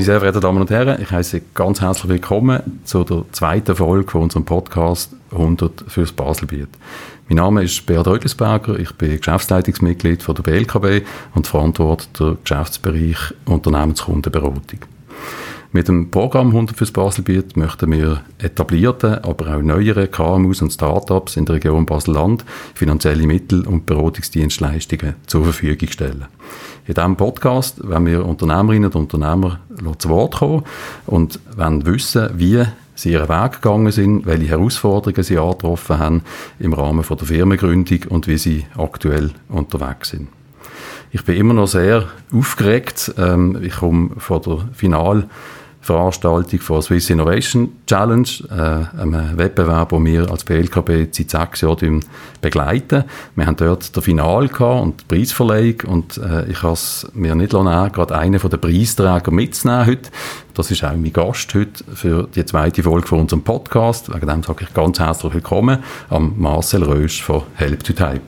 Meine sehr verehrten Damen und Herren, ich heiße ganz herzlich willkommen zu der zweiten Folge von unserem Podcast 100 fürs Baselbiet. Mein Name ist Beat Reutlisberger, ich bin Geschäftsleitungsmitglied von der BLKB und verantworte den Geschäftsbereich Unternehmenskundenberatung. Mit dem Programm 100 fürs Baselbiet möchten wir etablierten, aber auch neueren KMUs und Startups in der Region Basel-Land finanzielle Mittel und Beratungsdienstleistungen zur Verfügung stellen. In diesem Podcast werden wir Unternehmerinnen und Unternehmer zu Wort kommen und wollen wissen, wie sie ihren Weg gegangen sind, welche Herausforderungen sie angetroffen haben im Rahmen der Firmengründung und wie sie aktuell unterwegs sind. Ich bin immer noch sehr aufgeregt. Ähm, ich komme von der Final Veranstaltung von Swiss Innovation Challenge, äh, einem Wettbewerb, den wir als BLKB seit sechs Jahren begleiten. Wir haben dort das Final gehabt und die Preisverleihung und äh, ich habe es mir nicht lassen, gerade einen der Preisträger mitzunehmen heute. Das ist auch mein Gast heute für die zweite Folge von unserem Podcast. Wegen dem sage ich ganz herzlich willkommen an Marcel Rösch von Help to Type.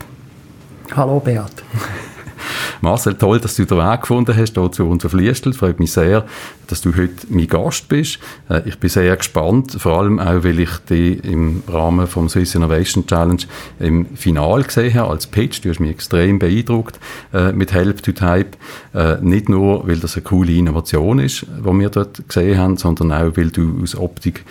Hallo Beat. Marcel, toll, dass du den Weg gefunden hast hier zu uns auf Liestel. Freut mich sehr, dass du heute mein Gast bist. Äh, ich bin sehr gespannt, vor allem auch, weil ich dich im Rahmen vom Swiss Innovation Challenge im Final gesehen habe, als Pitch. Du hast mich extrem beeindruckt äh, mit Help to Type. Äh, nicht nur, weil das eine coole Innovation ist, die wir dort gesehen haben, sondern auch, weil du aus Optik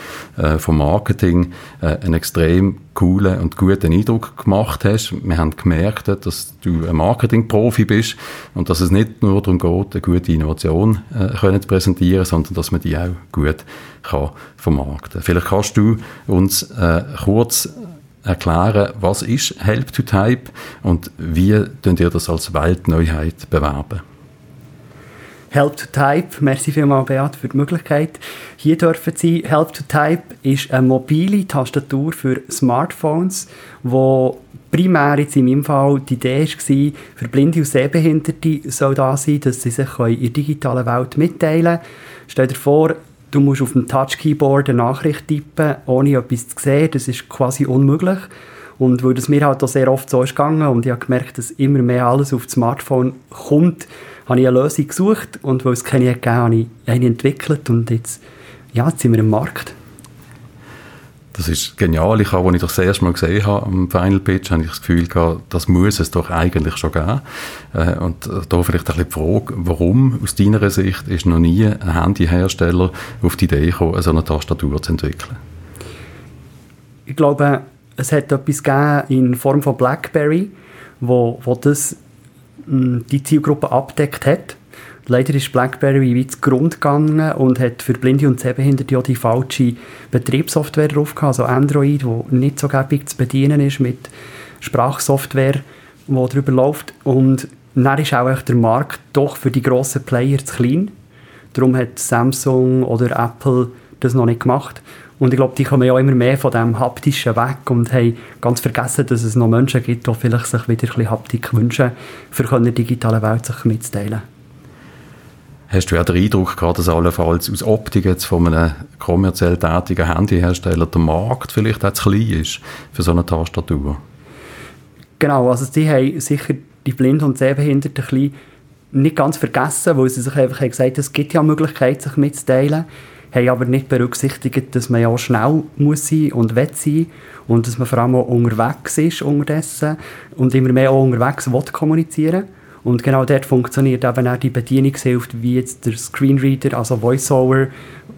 vom Marketing einen extrem coolen und guten Eindruck gemacht hast. Wir haben gemerkt, dass du ein Marketing-Profi bist und dass es nicht nur darum geht, eine gute Innovation äh, können zu präsentieren, sondern dass man die auch gut kann vermarkten. Vielleicht kannst du uns äh, kurz erklären, was ist Help to Type und wie könnt ihr das als Weltneuheit bewerben? Help to Type, merci vielmals Beat für die Möglichkeit, hier dürfen sein. Help to Type ist eine mobile Tastatur für Smartphones, wo primär jetzt in meinem Fall die Idee war, für Blinde und Sehbehinderte soll da sein, dass sie sich in der digitalen Welt mitteilen können. Stell dir vor, du musst auf dem Touch-Keyboard eine Nachricht tippen, ohne etwas zu sehen. Das ist quasi unmöglich. Und weil das mir halt auch sehr oft so ist gegangen und ich habe gemerkt, dass immer mehr alles auf das Smartphone kommt, habe ich eine Lösung gesucht und weil es keine gegeben habe ich eine entwickelt und jetzt, ja, jetzt sind wir im Markt. Das ist genial. Ich habe, als ich das, erste Mal gesehen habe am Final Pitch, habe ich das Gefühl gehabt, das muss es doch eigentlich schon geben. Äh, und da vielleicht ein bisschen die Frage, warum aus deiner Sicht ist noch nie ein Handyhersteller auf die Idee gekommen, so eine Tastatur zu entwickeln? Ich glaube, es hat etwas gegeben in Form von BlackBerry, wo, wo das die Zielgruppe abdeckt hat. Leider ist BlackBerry weit Grund gegangen und hat für Blinde und Sehbehinderte auch die falsche Betriebssoftware drauf gehabt, also Android, wo nicht so gäbig zu bedienen ist mit Sprachsoftware, die darüber läuft. Und dann ist auch der Markt doch für die grossen Player zu klein. Darum hat Samsung oder Apple das noch nicht gemacht. Und ich glaube, die kommen ja immer mehr von dem Haptischen weg und haben ganz vergessen, dass es noch Menschen gibt, die vielleicht sich wieder ein bisschen Haptik wünschen, für die digitale Welt sich mitzuteilen. Hast du ja den Eindruck gehabt, dass allenfalls aus Optik jetzt von einem kommerziell tätigen Handyhersteller der Markt vielleicht auch zu klein ist für so eine Tastatur? Genau, also sie haben sicher die Blinden und Sehbehinderten ein nicht ganz vergessen, weil sie sich einfach gesagt haben, es gibt ja Möglichkeit, sich mitzuteilen haben aber nicht berücksichtigt, dass man ja schnell muss sein und will sein und dass man vor allem auch unterwegs ist unterdessen und immer mehr auch unterwegs will kommunizieren und genau dort funktioniert eben auch die Bedienungshilfe, wie jetzt der Screenreader, also VoiceOver,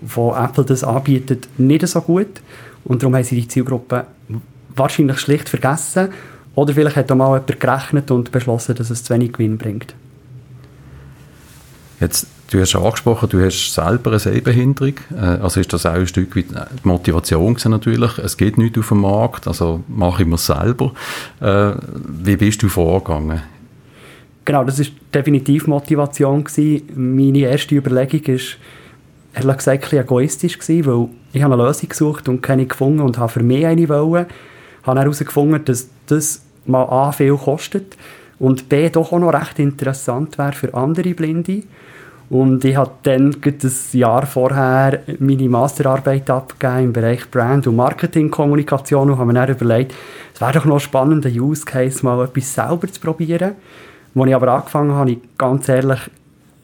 wo Apple das anbietet, nicht so gut. Und darum haben sie die Zielgruppe wahrscheinlich schlicht vergessen. Oder vielleicht hat auch mal jemand gerechnet und beschlossen, dass es zu wenig Gewinn bringt. Jetzt Du hast angesprochen, du hast selber eine Sehbehinderung. Äh, also ist das auch ein Stück weit die Motivation gewesen, natürlich. Es geht nicht auf dem Markt, also mache ich mir selber. Äh, wie bist du vorgegangen? Genau, das ist definitiv Motivation gewesen. Meine erste Überlegung ist, ehrlich gesagt, ein egoistisch gewesen, weil ich habe eine Lösung gesucht und keine gefunden und habe für mich eine wollen. Ich habe herausgefunden, dass das mal A viel kostet und B doch auch noch recht interessant wäre für andere Blinde. Und ich habe dann ein Jahr vorher meine Masterarbeit abgegeben im Bereich Brand- und Marketingkommunikation und habe mir dann überlegt, es wäre doch noch spannend, Use Case mal etwas selber zu probieren. Als ich aber angefangen habe, habe ich ganz ehrlich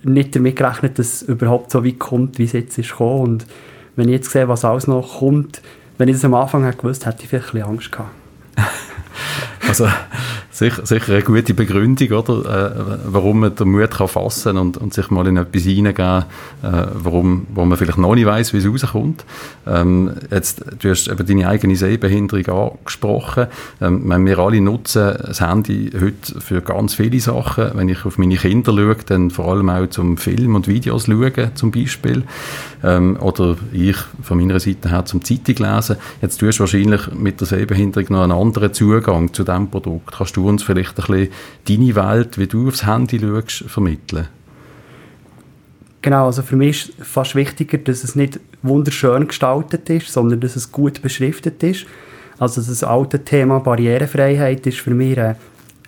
nicht damit gerechnet, dass es überhaupt so weit kommt, wie es jetzt ist gekommen. Und wenn ich jetzt sehe, was alles noch kommt, wenn ich das am Anfang hätte gewusst, hätte ich vielleicht ein bisschen Angst gehabt. Also sicher, sicher eine gute Begründung, oder? Äh, warum man den Mut kann fassen und, und sich mal in etwas hineingeben, äh, warum, wo man vielleicht noch nicht weiß, wie es rauskommt. Ähm, jetzt, du hast eben deine eigene Sehbehinderung angesprochen. Ähm, wir alle nutzen das Handy heute für ganz viele Sachen. Wenn ich auf meine Kinder schaue, dann vor allem auch zum Film und Videos schauen, zum Beispiel. Ähm, oder ich von meiner Seite her zum Zeitung lesen. Jetzt tust du wahrscheinlich mit der Sehbehinderung noch einen anderen Zugang zu diesem Produkt. Kannst du uns vielleicht ein bisschen deine Welt, wie du aufs Handy schaust, vermitteln? Genau, also für mich ist fast wichtiger, dass es nicht wunderschön gestaltet ist, sondern dass es gut beschriftet ist. Also das alte Thema Barrierefreiheit ist für mich eine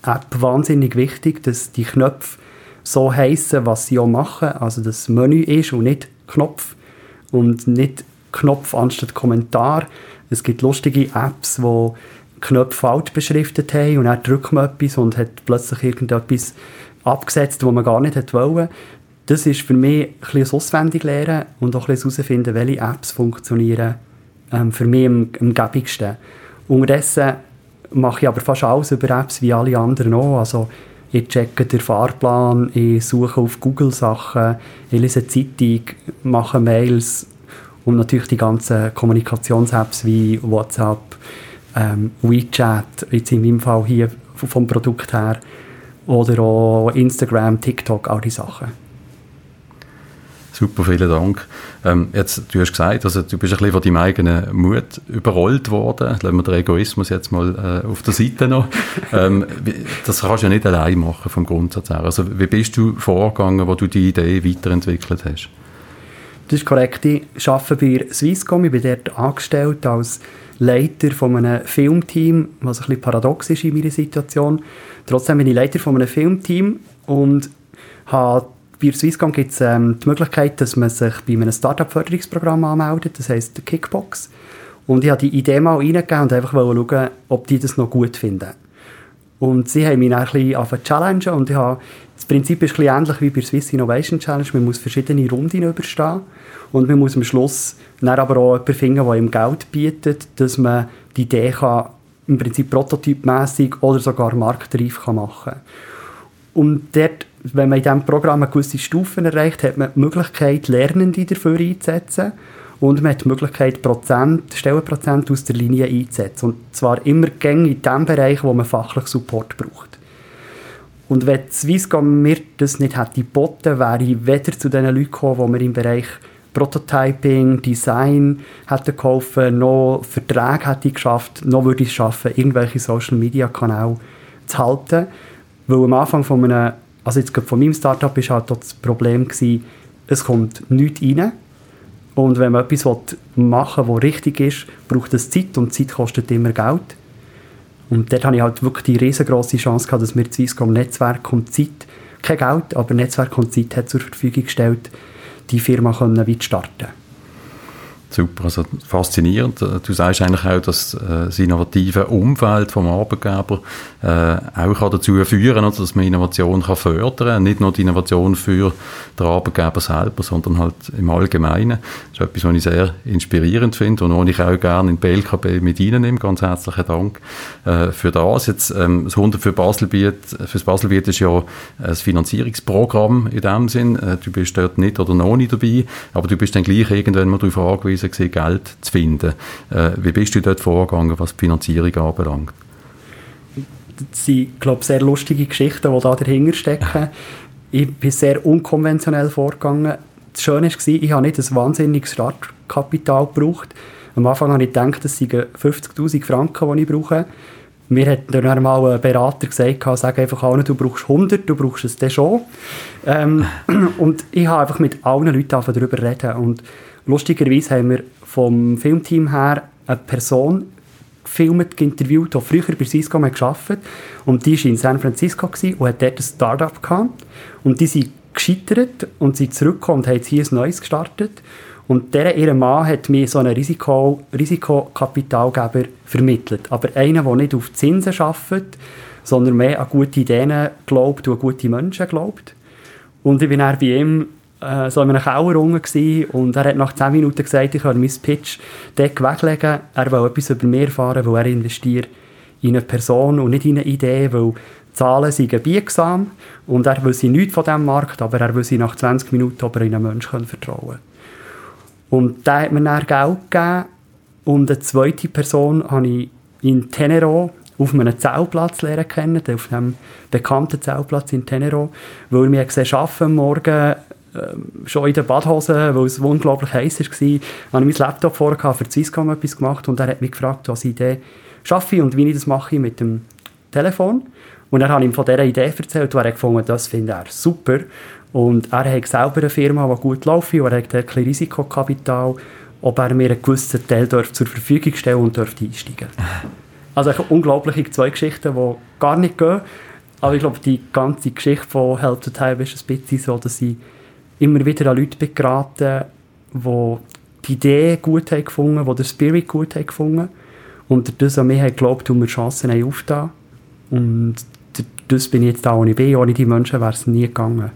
App wahnsinnig wichtig, dass die Knöpfe so heißen, was sie auch machen. Also das Menü ist und nicht Knopf und nicht Knopf anstatt Kommentar. Es gibt lustige Apps, wo Knöpfe falsch beschriftet haben und dann drückt man etwas und hat plötzlich irgendetwas abgesetzt, was man gar nicht wollte. Das ist für mich ein bisschen auswendig lernen und auch ein bisschen herausfinden, welche Apps funktionieren ähm, für mich am, am gäbigsten. Unterdessen mache ich aber fast alles über Apps wie alle anderen auch. Also ich checke den Fahrplan, ich suche auf Google Sachen, ich lese Zeitung, mache Mails und natürlich die ganzen Kommunikations-Apps wie WhatsApp, ähm, WeChat, jetzt in meinem Fall hier vom Produkt her, oder auch Instagram, TikTok, all diese Sachen. Super, vielen Dank. Ähm, jetzt, du hast gesagt, also du bist ein bisschen von deinem eigenen Mut überrollt worden. Lassen wir den Egoismus jetzt mal äh, auf der Seite noch. ähm, das kannst du ja nicht allein machen vom Grundsatz her. Also wie bist du vorgegangen, wo du die Idee weiterentwickelt hast? Das ist korrekt. Ich arbeite bei Swisscom. Ich bin dort angestellt als Leiter von einem Filmteam, was ein bisschen paradox ist in meiner Situation. Trotzdem bin ich Leiter von einem Filmteam und habe bei Swisscom gibt es ähm, die Möglichkeit, dass man sich bei einem Startup-Förderungsprogramm anmeldet, das heisst Kickbox. Und ich habe die Idee mal reingegeben und einfach schauen, ob die das noch gut finden. Und sie haben mich dann ein bisschen auf challengen und ich habe, das Prinzip ist ein bisschen ähnlich wie bei der Swiss Innovation Challenge. Man muss verschiedene Runden überstehen und man muss am Schluss dann aber auch jemanden finden, der ihm Geld bietet, dass man die Idee kann, im Prinzip prototypmäßig oder sogar marktreif kann machen kann. Und dort, wenn man in diesem Programm eine gewisse Stufen erreicht, hat man die Möglichkeit, Lernende dafür einzusetzen und man hat die Möglichkeit, Prozent, Stellenprozent aus der Linie einzusetzen. Und zwar immer gängig in dem Bereich, wo man fachlich Support braucht. Und wenn Swisscom mir das nicht hätte geboten, wäre ich weder zu den Leuten gekommen, die wir im Bereich Prototyping, Design hätte geholfen, noch Verträge hätte geschafft, noch würde ich es schaffen, irgendwelche Social Media Kanäle zu halten. Weil am Anfang von einem, also jetzt von meinem Startup war halt das Problem gewesen, es kommt nichts rein. Und wenn man etwas machen will, was richtig ist, braucht es Zeit und Zeit kostet immer Geld. Und dort hatte ich halt wirklich die riesengroße Chance gehabt, dass mir Swisscom Netzwerk und Zeit, kein Geld, aber Netzwerk und Zeit hat zur Verfügung gestellt, die Firma können weit starten Super, also faszinierend. Du sagst eigentlich auch, dass äh, das innovative Umfeld vom Arbeitgeber äh, auch dazu führen kann, dass man Innovation fördern kann. Nicht nur die Innovation für den Arbeitgeber selber, sondern halt im Allgemeinen. Das ist etwas, was ich sehr inspirierend finde und was ich auch gerne in BLKB mit Ihnen nehme. Ganz herzlichen Dank äh, für das. Jetzt, ähm, das 100 für Baselbiet, fürs Baselbiet ist ja ein Finanzierungsprogramm in dem Sinn. Du bist dort nicht oder noch nicht dabei, aber du bist dann gleich irgendwann mal darauf angewiesen, gewesen, Geld zu finden. Äh, wie bist du dort vorgegangen, was die Finanzierung anbelangt? Das sind, glaube sehr lustige Geschichten, die da dahinter stecken. ich bin sehr unkonventionell vorgegangen. Das Schöne war, ich habe nicht ein wahnsinniges Startkapital gebraucht. Am Anfang habe ich gedacht, das seien 50'000 Franken, die ich brauche. Mir hat dann einmal ein Berater gesagt, sag einfach allen, du brauchst 100, du brauchst es dann schon. Ähm, und ich habe einfach mit allen Leuten darüber reden und Lustigerweise haben wir vom Filmteam her eine Person gefilmt, interviewt, die früher bei Cisco gearbeitet und die war in San Francisco und hat dort ein Startup gehabt. Und die sind gescheitert und sind zurückgekommen und haben jetzt hier ein neues gestartet. Und der, ihr Mann hat mir so einen Risiko, Risikokapitalgeber vermittelt. Aber einen, der nicht auf Zinsen arbeitet, sondern mehr an gute Ideen glaubt und an gute Menschen glaubt. Und ich bin dann bei ihm äh, so in einem Keller unten und er hat nach 10 Minuten gesagt, ich kann mein Pitch-Deck weglegen. Er will etwas über mir erfahren, weil er investiert in eine Person und nicht in eine Idee, weil Zahlen sind biegsam und er will nichts von diesem Markt, aber er will sie nach 20 Minuten aber in einen Menschen vertrauen können. Und der hat mir dann Geld gegeben und eine zweite Person habe ich in Tenero auf einem Zeltplatz lernen kennen, auf einem bekannten Zeltplatz in Tenero, weil er mich gesehen arbeiten morgen schon in der Badhose, weil es unglaublich heiß war, habe ich mein Laptop vorher für Swisscom etwas gemacht und er hat mich gefragt, was ich Idee schaffe und wie ich das mache mit dem Telefon. Und dann habe ich ihm von dieser Idee erzählt und er hat gefunden, das findet er super. Und er hat selber eine Firma, die gut läuft und er hat ein bisschen Risikokapital, ob er mir einen gewissen Teil zur Verfügung stellen und dürfte einsteigen. Also unglaubliche zwei Geschichten, die gar nicht gehen. Aber ich glaube, die ganze Geschichte von Help to Time ist ein bisschen so, dass ich immer wieder an Leute geraten die die Idee gut haben gefunden, die den Spirit gut haben gefunden und durch das an mich haben geglaubt und mir Chancen haben aufgetan. Und das bin ich jetzt da, wo ich bin. Ohne die Menschen wäre es nie gegangen.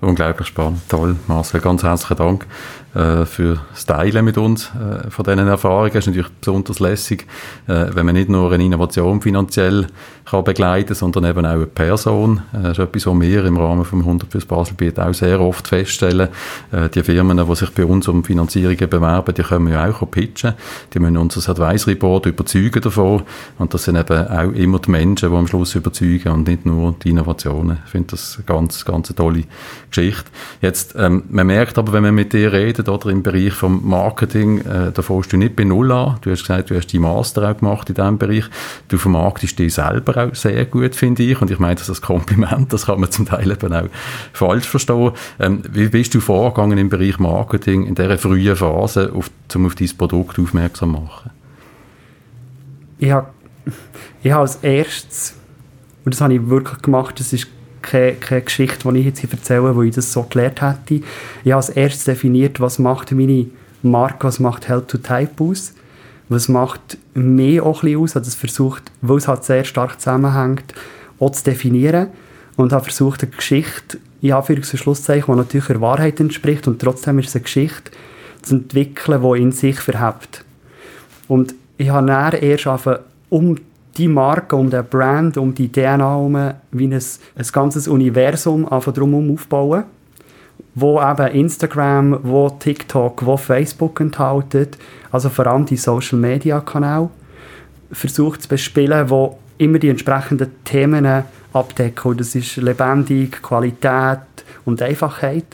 Unglaublich spannend. Toll, Marcel. Ganz herzlichen Dank äh, für das Teilen mit uns äh, von diesen Erfahrungen. Es ist natürlich besonders lässig, äh, wenn man nicht nur eine Innovation finanziell kann begleiten sondern eben auch eine Person. Äh, das ist etwas, was wir im Rahmen vom 100 fürs Baselbiet auch sehr oft feststellen. Äh, die Firmen, die sich bei uns um Finanzierungen bewerben, die können ja auch pitchen. Die müssen unser Advisory Board überzeugen davon. Und das sind eben auch immer die Menschen, die am Schluss überzeugen und nicht nur die Innovationen. Ich finde das eine ganz, ganz tolle Geschichte. Jetzt, ähm, man merkt aber, wenn man mit dir redet, gearbeitet oder im Bereich vom Marketing. Äh, da fängst du nicht bei Null an. Du hast gesagt, du hast die Master auch gemacht in diesem Bereich. Du vermarktest dich selber auch sehr gut, finde ich. Und ich meine das als Kompliment. Das kann man zum Teil eben auch falsch verstehen. Ähm, wie bist du vorgegangen im Bereich Marketing in dieser frühen Phase, auf, um auf dein Produkt aufmerksam zu machen? Ich habe, ich habe als erstes, und das habe ich wirklich gemacht, das ist keine, keine Geschichte, die ich jetzt hier erzähle, wo ich das so gelernt hätte. Ich habe als erstes definiert, was macht meine Marke, was macht Help to Type aus, was macht mich auch ein bisschen aus, habe versucht, weil es halt sehr stark zusammenhängt, auch zu definieren und habe versucht, eine Geschichte, in Anführungs- und Schlusszeichen, die natürlich der Wahrheit entspricht und trotzdem ist es eine Geschichte zu entwickeln, die in sich verhebt. Und ich habe dann erst angefangen, um die Marke, um den Brand, um die DNA herum, wie ein, ein ganzes Universum einfach drumherum aufbauen, wo eben Instagram, wo TikTok, wo Facebook enthalten, also vor allem die Social Media Kanäle, versucht zu bespielen, wo immer die entsprechenden Themen abdecken. Das ist lebendig, Qualität und Einfachheit.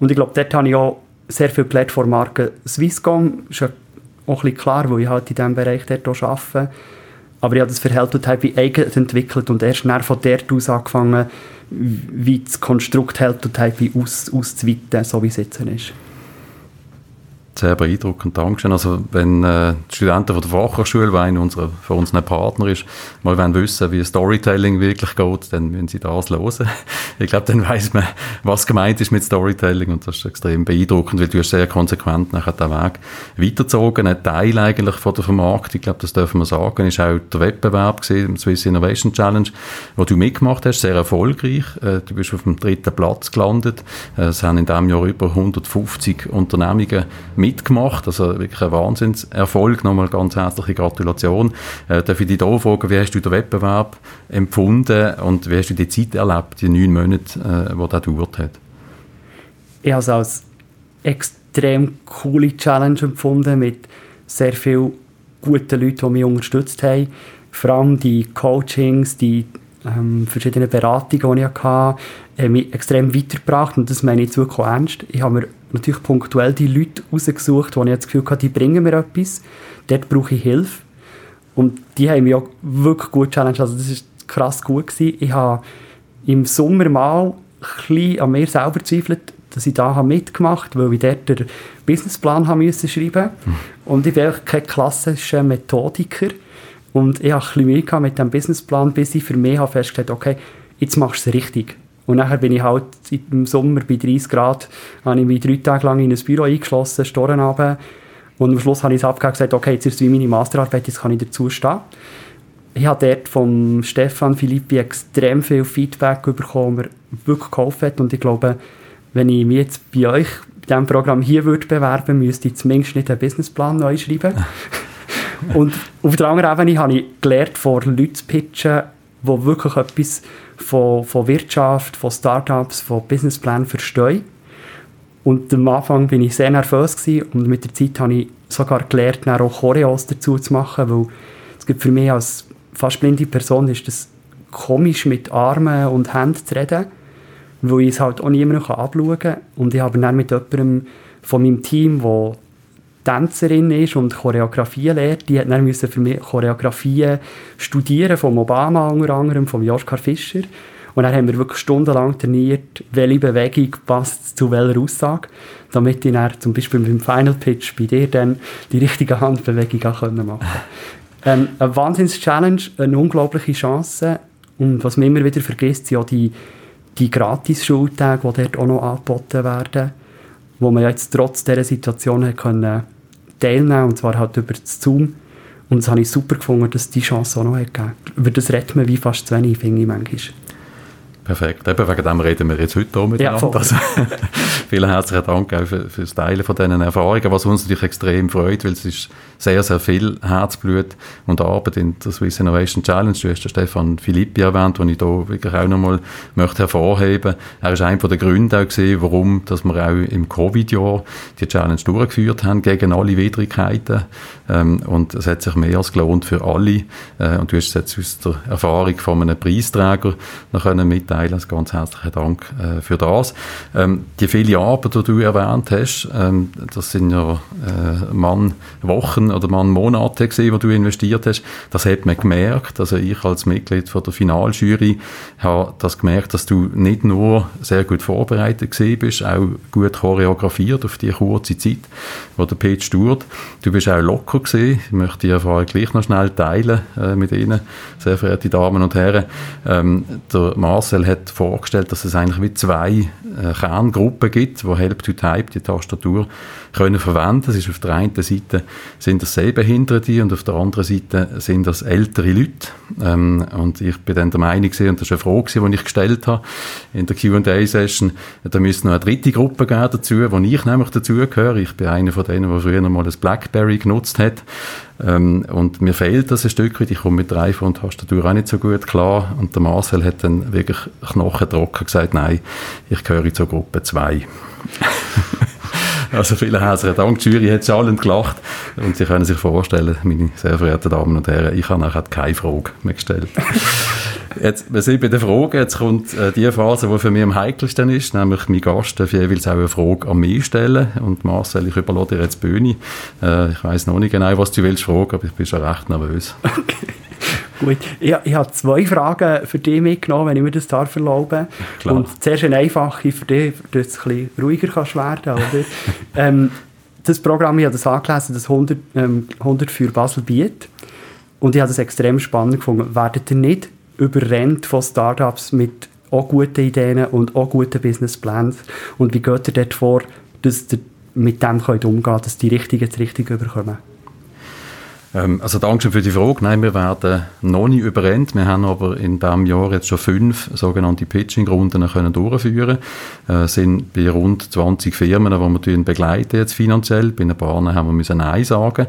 Und ich glaube, dort habe ich auch sehr viel gelernt von Marke Swisscom. Ist auch ein bisschen klar, weil ich halt in diesem Bereich dort auch arbeite aber ich habe das Hell to Type eigen entwickelt und erst nach von dort aus angefangen, wie das Konstrukt Hell to Type aus, auszuweiten, so wie es jetzt ist. Sehr beeindruckend, Dankeschön. Also wenn äh, die Studenten von der Fachhochschule, die einer unserer, von unseren Partner ist, mal wollen wissen, wie Storytelling wirklich geht, dann müssen sie das hören. Ich glaube, dann weiß man, was gemeint ist mit Storytelling und das ist extrem beeindruckend, weil du hast sehr konsequent nachher den Weg weitergezogen. Ein Teil eigentlich von der Vermarktung, ich glaube, das dürfen wir sagen, ist auch der Wettbewerb gewesen, Swiss Innovation Challenge, wo du mitgemacht hast, sehr erfolgreich. Äh, du bist auf dem dritten Platz gelandet. Äh, es haben in diesem Jahr über 150 Unternehmungen mitgemacht. Also wirklich ein Wahnsinnserfolg. Nochmal ganz herzliche Gratulation. Äh, darf ich dich da fragen, wie hast du den Wettbewerb empfunden und wie hast du die Zeit erlebt, die neun Monate, äh, das gedauert hat? Ich habe es als extrem coole Challenge empfunden mit sehr vielen guten Leuten, die mich unterstützt haben. Vor allem die Coachings, die ähm, verschiedenen Beratungen, die ich hatte, haben mich extrem weitergebracht und das meine ich jetzt wirklich ernst. Ich habe mir natürlich punktuell die Leute rausgesucht, wo ich das Gefühl hatte, die bringen mir etwas. Dort brauche ich Hilfe. Und die haben mich auch wirklich gut challenged. Also das war krass gut. Gewesen. Ich habe im Sommer mal ein an mir selber gezweifelt, dass ich da mitgemacht habe, weil ich dort den Businessplan haben müssen schreiben mhm. Und ich bin auch kein klassischer Methodiker. Und ich hatte ein bisschen Mühe mit diesem Businessplan, bis ich für mich festgestellt habe, okay, jetzt machst du es richtig. Und nachher bin ich halt im Sommer bei 30 Grad, habe ich mich drei Tage lang in ein Büro eingeschlossen, Storen runter. Und am Schluss habe ich es und gesagt, okay, jetzt ist es wie meine Masterarbeit, jetzt kann ich dazu stehen. ich habe dort von Stefan Filippi extrem viel Feedback bekommen, mir wirklich geholfen hat. Und ich glaube, wenn ich mich jetzt bei euch bei diesem Programm hier würde bewerben müsste ich zumindest nicht einen Businessplan neu schreiben. und auf der anderen Ebene habe ich gelernt, vor Leuten zu pitchen, die wirklich etwas von, von Wirtschaft, von Startups, von Businessplänen verstehen. Und am Anfang bin ich sehr nervös gewesen und mit der Zeit habe ich sogar gelernt, auch Choreos dazu zu machen, weil es gibt für mich als fast blinde Person ist das komisch mit Armen und Händen zu reden, weil ich es halt auch niemand abschauen kann. Und ich habe dann mit jemandem von meinem Team, der Tänzerin ist und Choreografie lehrt, die hat dann müssen für mich Choreografie studieren, von Obama unter anderem, von Joschka Fischer. Und dann haben wir wirklich stundenlang trainiert, welche Bewegung passt zu welcher Aussage, damit ich dann zum Beispiel beim Final Pitch bei dir dann die richtige Handbewegung auch machen konnte. Ähm, eine Wahnsinns-Challenge, eine unglaubliche Chance. Und was man immer wieder vergisst, sind auch die, die Gratis-Schultage, die dort auch noch angeboten werden, wo man jetzt trotz dieser Situation hat können teilnehmen und zwar halt über das Zoom. Und das habe ich super gefunden, dass es diese Chance auch noch hat gegeben. Über das redet man wie fast zu wenig, finde ich manchmal. Perfekt. Eben wegen dem reden wir jetzt heute hier miteinander. Ja, also, vielen herzlichen Dank auch für, für das Teilen von diesen Erfahrungen, was uns natürlich extrem freut, weil es ist sehr, sehr viel Herzblut und Arbeit in der Swiss Innovation Challenge. Du hast den Stefan Filippi erwähnt, den ich hier wirklich auch nochmal möchte hervorheben. Er ist einer der Gründe auch gesehen, warum dass wir auch im Covid-Jahr die Challenge durchgeführt haben, gegen alle Widrigkeiten. Ähm, und es hat sich mehr als gelohnt für alle. Äh, und du hast es jetzt aus der Erfahrung von einem Preisträger noch können mitteilen. Also ganz herzlichen Dank äh, für das. Ähm, die viele Arbeit, die du erwähnt hast, ähm, das sind ja äh, Mann Wochen oder mal Monate gesehen, wo du investiert hast. Das hat man gemerkt. Also ich als Mitglied von der Finaljury habe das gemerkt, dass du nicht nur sehr gut vorbereitet gewesen bist, auch gut choreografiert auf die kurze Zeit, wo der Pitch dauert. Du bist auch locker gewesen. Ich möchte die Erfahrung gleich noch schnell teilen äh, mit Ihnen, sehr verehrte Damen und Herren. Ähm, der Marcel hat vorgestellt, dass es eigentlich wie zwei äh, Kerngruppen gibt, wo Help to Type die Tastatur können verwenden. Das ist auf der einen Seite sind das Sehbehinderte und auf der anderen Seite sind das ältere Leute. Ähm, und ich bin dann der Meinung gewesen, und das ist eine Frage, die ich gestellt habe in der Q&A-Session, da müsste noch eine dritte Gruppe geben dazu, wo ich nämlich dazugehöre. Ich bin einer von denen, der früher mal das Blackberry genutzt hat. Ähm, und mir fehlt das ein Stück weit. Ich komme mit der iPhone-Tastatur auch nicht so gut klar. Und der Marcel hat dann wirklich knochentrocken gesagt, nein, ich gehöre zur Gruppe 2. Also vielen herzlichen Dank. Die Jury hat schallend gelacht. Und Sie können sich vorstellen, meine sehr verehrten Damen und Herren, ich habe nachher keine Frage mehr gestellt. Jetzt, wir sind bei der Frage, jetzt kommt äh, die Phase, die für mich am heikelsten ist, nämlich mein Gast darf jeweils auch eine Frage an mich stellen und Marcel, ich überlasse dir jetzt die Bühne. Äh, ich weiss noch nicht genau, was du willst fragen, aber ich bin schon recht nervös. Okay. Gut, ich, ich habe zwei Fragen für dich mitgenommen, wenn ich mir das darf erlauben. Klar. Und zuerst eine einfache für dich, dass du ein bisschen ruhiger kannst werden oder? ähm, das Programm, ich habe das angelesen, das 100, ähm, 100 für Basel bietet. Und ich habe das extrem spannend gefunden. Werdet ihr nicht überrennt von Startups mit auch guten Ideen und auch guten Businessplans? Und wie geht ihr dort vor, dass ihr mit dem könnt umgehen könnt, dass die Richtigen das Richtige bekommen? Ähm, also danke für die Frage. Nein, wir werden noch nicht überrennt. Wir haben aber in diesem Jahr jetzt schon fünf sogenannte Pitching-Runden können durchführen. Äh, sind bei rund 20 Firmen, die wir begleiten jetzt finanziell. Bei ein paar haben wir müssen Nein sagen.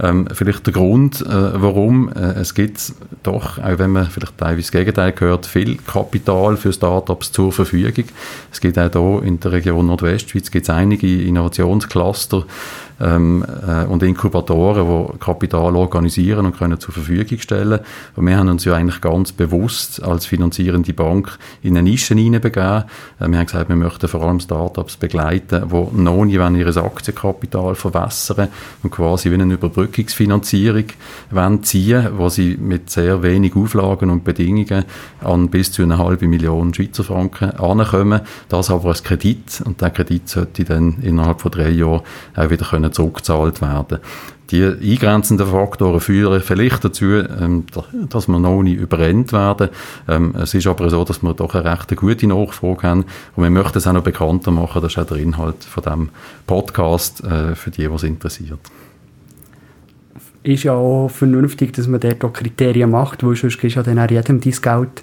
Ähm, vielleicht der Grund, äh, warum äh, es gibt doch, auch wenn man vielleicht teilweise das Gegenteil hört, viel Kapital für Startups zur Verfügung. Es gibt auch hier in der Region Nordwestschweiz gibt's einige Innovationscluster, ähm, äh, und Inkubatoren, die Kapital organisieren und können zur Verfügung stellen. Und wir haben uns ja eigentlich ganz bewusst als finanzierende Bank in eine Nische hineinbegeben. Äh, wir haben gesagt, wir möchten vor allem Startups begleiten, die noch nicht ihr Aktienkapital verwässern und quasi wie eine Überbrückungsfinanzierung wollen ziehen, wo sie mit sehr wenig Auflagen und Bedingungen an bis zu eine halbe Million Schweizer Franken ankommen. Das aber als Kredit und der Kredit sollte dann innerhalb von drei Jahren auch wieder können zurückgezahlt werden. Die eingrenzenden Faktoren führen vielleicht dazu, ähm, dass wir noch nicht überrennt werden. Ähm, es ist aber so, dass wir doch eine recht gute Nachfrage haben und wir möchten es auch noch bekannter machen. Das ist auch der Inhalt von diesem Podcast äh, für die, es interessiert. ist ja auch vernünftig, dass man dort auch Kriterien macht, weil sonst gibst du ja dann auch jedem dein Geld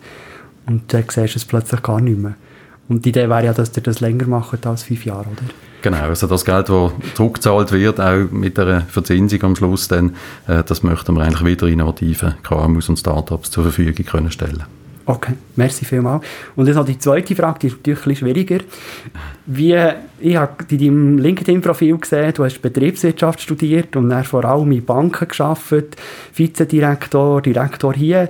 und dann siehst du es plötzlich gar nicht mehr. Und die Idee wäre ja, dass ihr das länger macht als fünf Jahre, oder? Genau, also das Geld, das zurückgezahlt wird, auch mit der Verzinsung am Schluss, dann, äh, das möchten wir eigentlich wieder innovativen KMUs und Startups zur Verfügung können stellen Okay, merci vielmals. Und jetzt noch die zweite Frage, die ist natürlich ein schwieriger. Wie, ich habe in deinem LinkedIn-Profil gesehen, du hast Betriebswirtschaft studiert und dann vor allem in Banken gearbeitet, Vizedirektor, Direktor hier.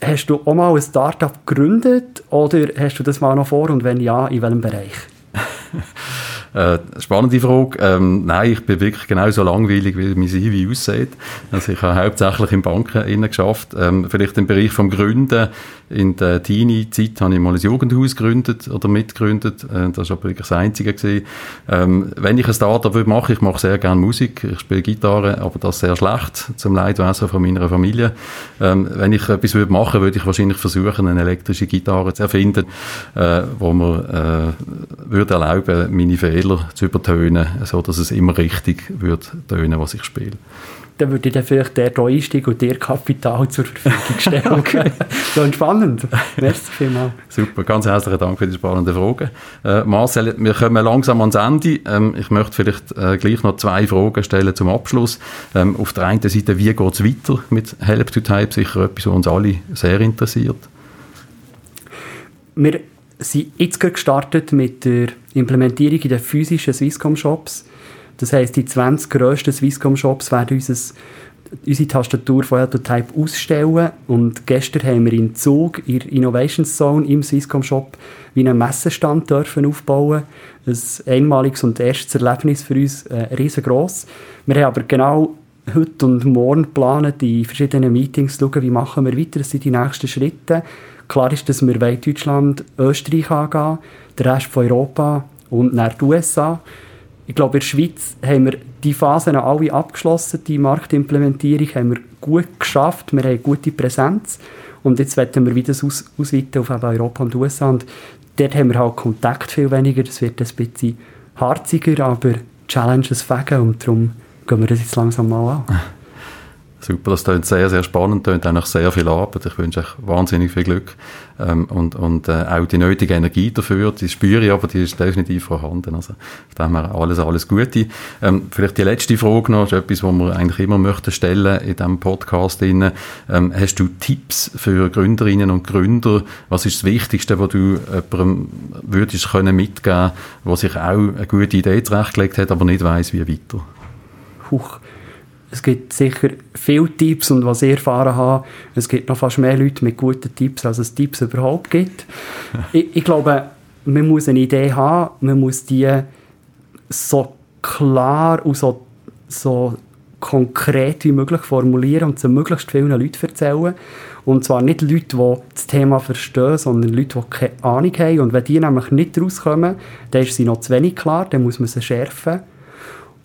Hast du auch mal ein Startup gegründet oder hast du das mal noch vor und wenn ja, in welchem Bereich? Äh, spannende Frage. Ähm, nein, ich bin wirklich genauso langweilig, wie mein CV aussieht. Also ich habe hauptsächlich in Banken geschafft. Ähm, vielleicht im Bereich vom Gründen. In der Teenie-Zeit habe ich mal ein Jugendhaus gegründet oder mitgegründet. Äh, das war aber wirklich das Einzige. Ähm, wenn ich ein Startup würde machen, ich mache sehr gerne Musik. Ich spiele Gitarre, aber das sehr schlecht, zum Leidwesen von meiner Familie. Ähm, wenn ich etwas würde machen, würde ich wahrscheinlich versuchen, eine elektrische Gitarre zu erfinden, äh, wo mir äh, würde erlauben, meine Fehler Fehler zu übertönen, so dass es immer richtig wird tönen, was ich spiele. Dann würde ich dann vielleicht der da einsteigen und dir Kapital zur Verfügung stellen. okay. so spannend. Merci vielmals. Super, ganz herzlichen Dank für die spannenden Fragen. Äh, Marcel, wir kommen langsam ans Ende. Ähm, ich möchte vielleicht äh, gleich noch zwei Fragen stellen zum Abschluss. Ähm, auf der einen Seite, wie geht es weiter mit Help to Type? Sicher etwas, was uns alle sehr interessiert. Wir sind jetzt gestartet mit der Implementierung in den physischen Swisscom-Shops. Das heisst, die 20 grössten Swisscom-Shops werden unser, unsere Tastatur von Type ausstellen. Und gestern haben wir in Zug, in der Innovation Zone im Swisscom-Shop, wie einen Messestand dürfen aufbauen. Ein einmaliges und erstes Erlebnis für uns, äh, riesengroß. Wir haben aber genau heute und morgen geplant, in verschiedenen Meetings zu schauen, wie machen wir weiter, das sind die nächsten Schritte. Klar ist, dass wir Deutschland, Österreich angehen, der Rest von Europa und nach die USA. Ich glaube, in der Schweiz haben wir die Phasen alle abgeschlossen, die Marktimplementierung haben wir gut geschafft, wir haben gute Präsenz und jetzt werden wir wieder aus, ausweiten auf Europa und USA und dort haben wir halt Kontakt viel weniger, das wird ein bisschen harziger, aber Challenges fegen und darum gehen wir das jetzt langsam mal an. Super, das klingt sehr, sehr spannend, klingt auch sehr viel Arbeit. Ich wünsche euch wahnsinnig viel Glück ähm, und, und äh, auch die nötige Energie dafür, die spüre ich, aber die ist definitiv vorhanden. Also von dem her alles, alles Gute. Ähm, vielleicht die letzte Frage noch, ist etwas, was wir eigentlich immer möchten stellen in diesem Podcast. Ähm, hast du Tipps für Gründerinnen und Gründer? Was ist das Wichtigste, was du jemandem würdest können mitgeben, der sich auch eine gute Idee zurechtgelegt hat, aber nicht weiß wie weiter? Huch es gibt sicher viele Tipps und was ich erfahren habe, es gibt noch fast mehr Leute mit guten Tipps, als es Tipps überhaupt gibt. ich, ich, glaube, man muss eine Idee haben, man muss die so klar und so, so konkret wie möglich formulieren und zu möglichst vielen Leuten erzählen. Und zwar nicht Leute, die das Thema verstehen, sondern Leute, die keine Ahnung haben. Und wenn die nämlich nicht rauskommen, dann ist sie noch zu wenig klar, dann muss man sie schärfen.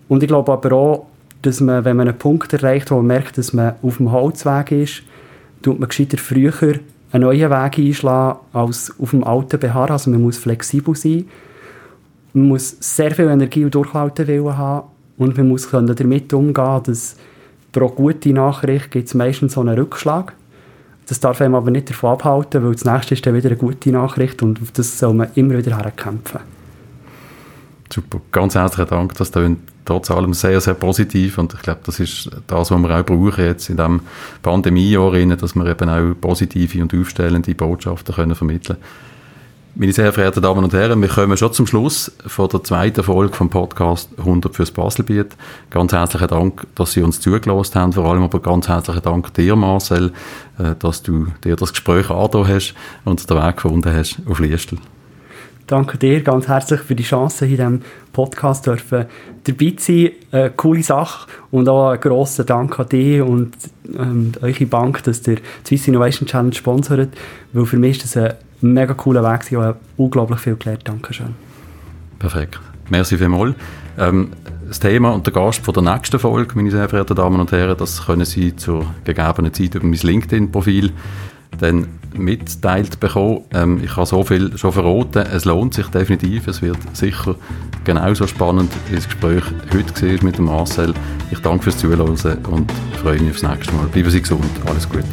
Und ich glaube aber auch, dass man, wenn man einen Punkt erreicht, wo man merkt, dass man auf dem Holzweg ist, tut man gescheiter früher einen neuen Weg einschlagen als auf dem alten beharren. Also man muss flexibel sein, man muss sehr viel Energie und Durchhaltewillen haben und man muss damit umgehen, dass pro gute Nachricht gibt es meistens so einen Rückschlag. Das darf einem aber nicht davon abhalten, weil das nächste ist dann wieder eine gute Nachricht und auf das soll man immer wieder herkämpfen. Super, ganz herzlichen Dank. Das klingt trotz allem sehr, sehr positiv. Und ich glaube, das ist das, was wir auch brauchen jetzt in diesem Pandemiejahr, dass wir eben auch positive und aufstellende Botschaften können vermitteln meine sehr verehrten Damen und Herren, wir kommen schon zum Schluss von der zweiten Folge vom Podcast 100 fürs Baselbiet. Ganz herzlichen Dank, dass Sie uns zugelassen haben, vor allem aber ganz herzlichen Dank dir, Marcel, äh, dass du dir das Gespräch angetan hast und den Weg gefunden hast auf Liestel danke dir ganz herzlich für die Chance, in diesem Podcast dürfen dabei zu sein. Eine coole Sache und auch einen grossen Dank an dich und ähm, eure Bank, dass ihr die Swiss Innovation Challenge sponsert, weil für mich ist das ein mega cooler Weg und habe unglaublich viel gelernt. Dankeschön. Perfekt. Merci vielmals. Ähm, das Thema und der Gast von der nächsten Folge, meine sehr verehrten Damen und Herren, das können Sie zur gegebenen Zeit über mein LinkedIn-Profil dann mitteilt bekommen. Ähm, ich habe so viel schon verraten. Es lohnt sich definitiv. Es wird sicher genauso spannend, wie das Gespräch heute mit dem Marcel. Ich danke fürs Zuhören und freue mich aufs nächste Mal. Bleiben Sie gesund. Alles Gute.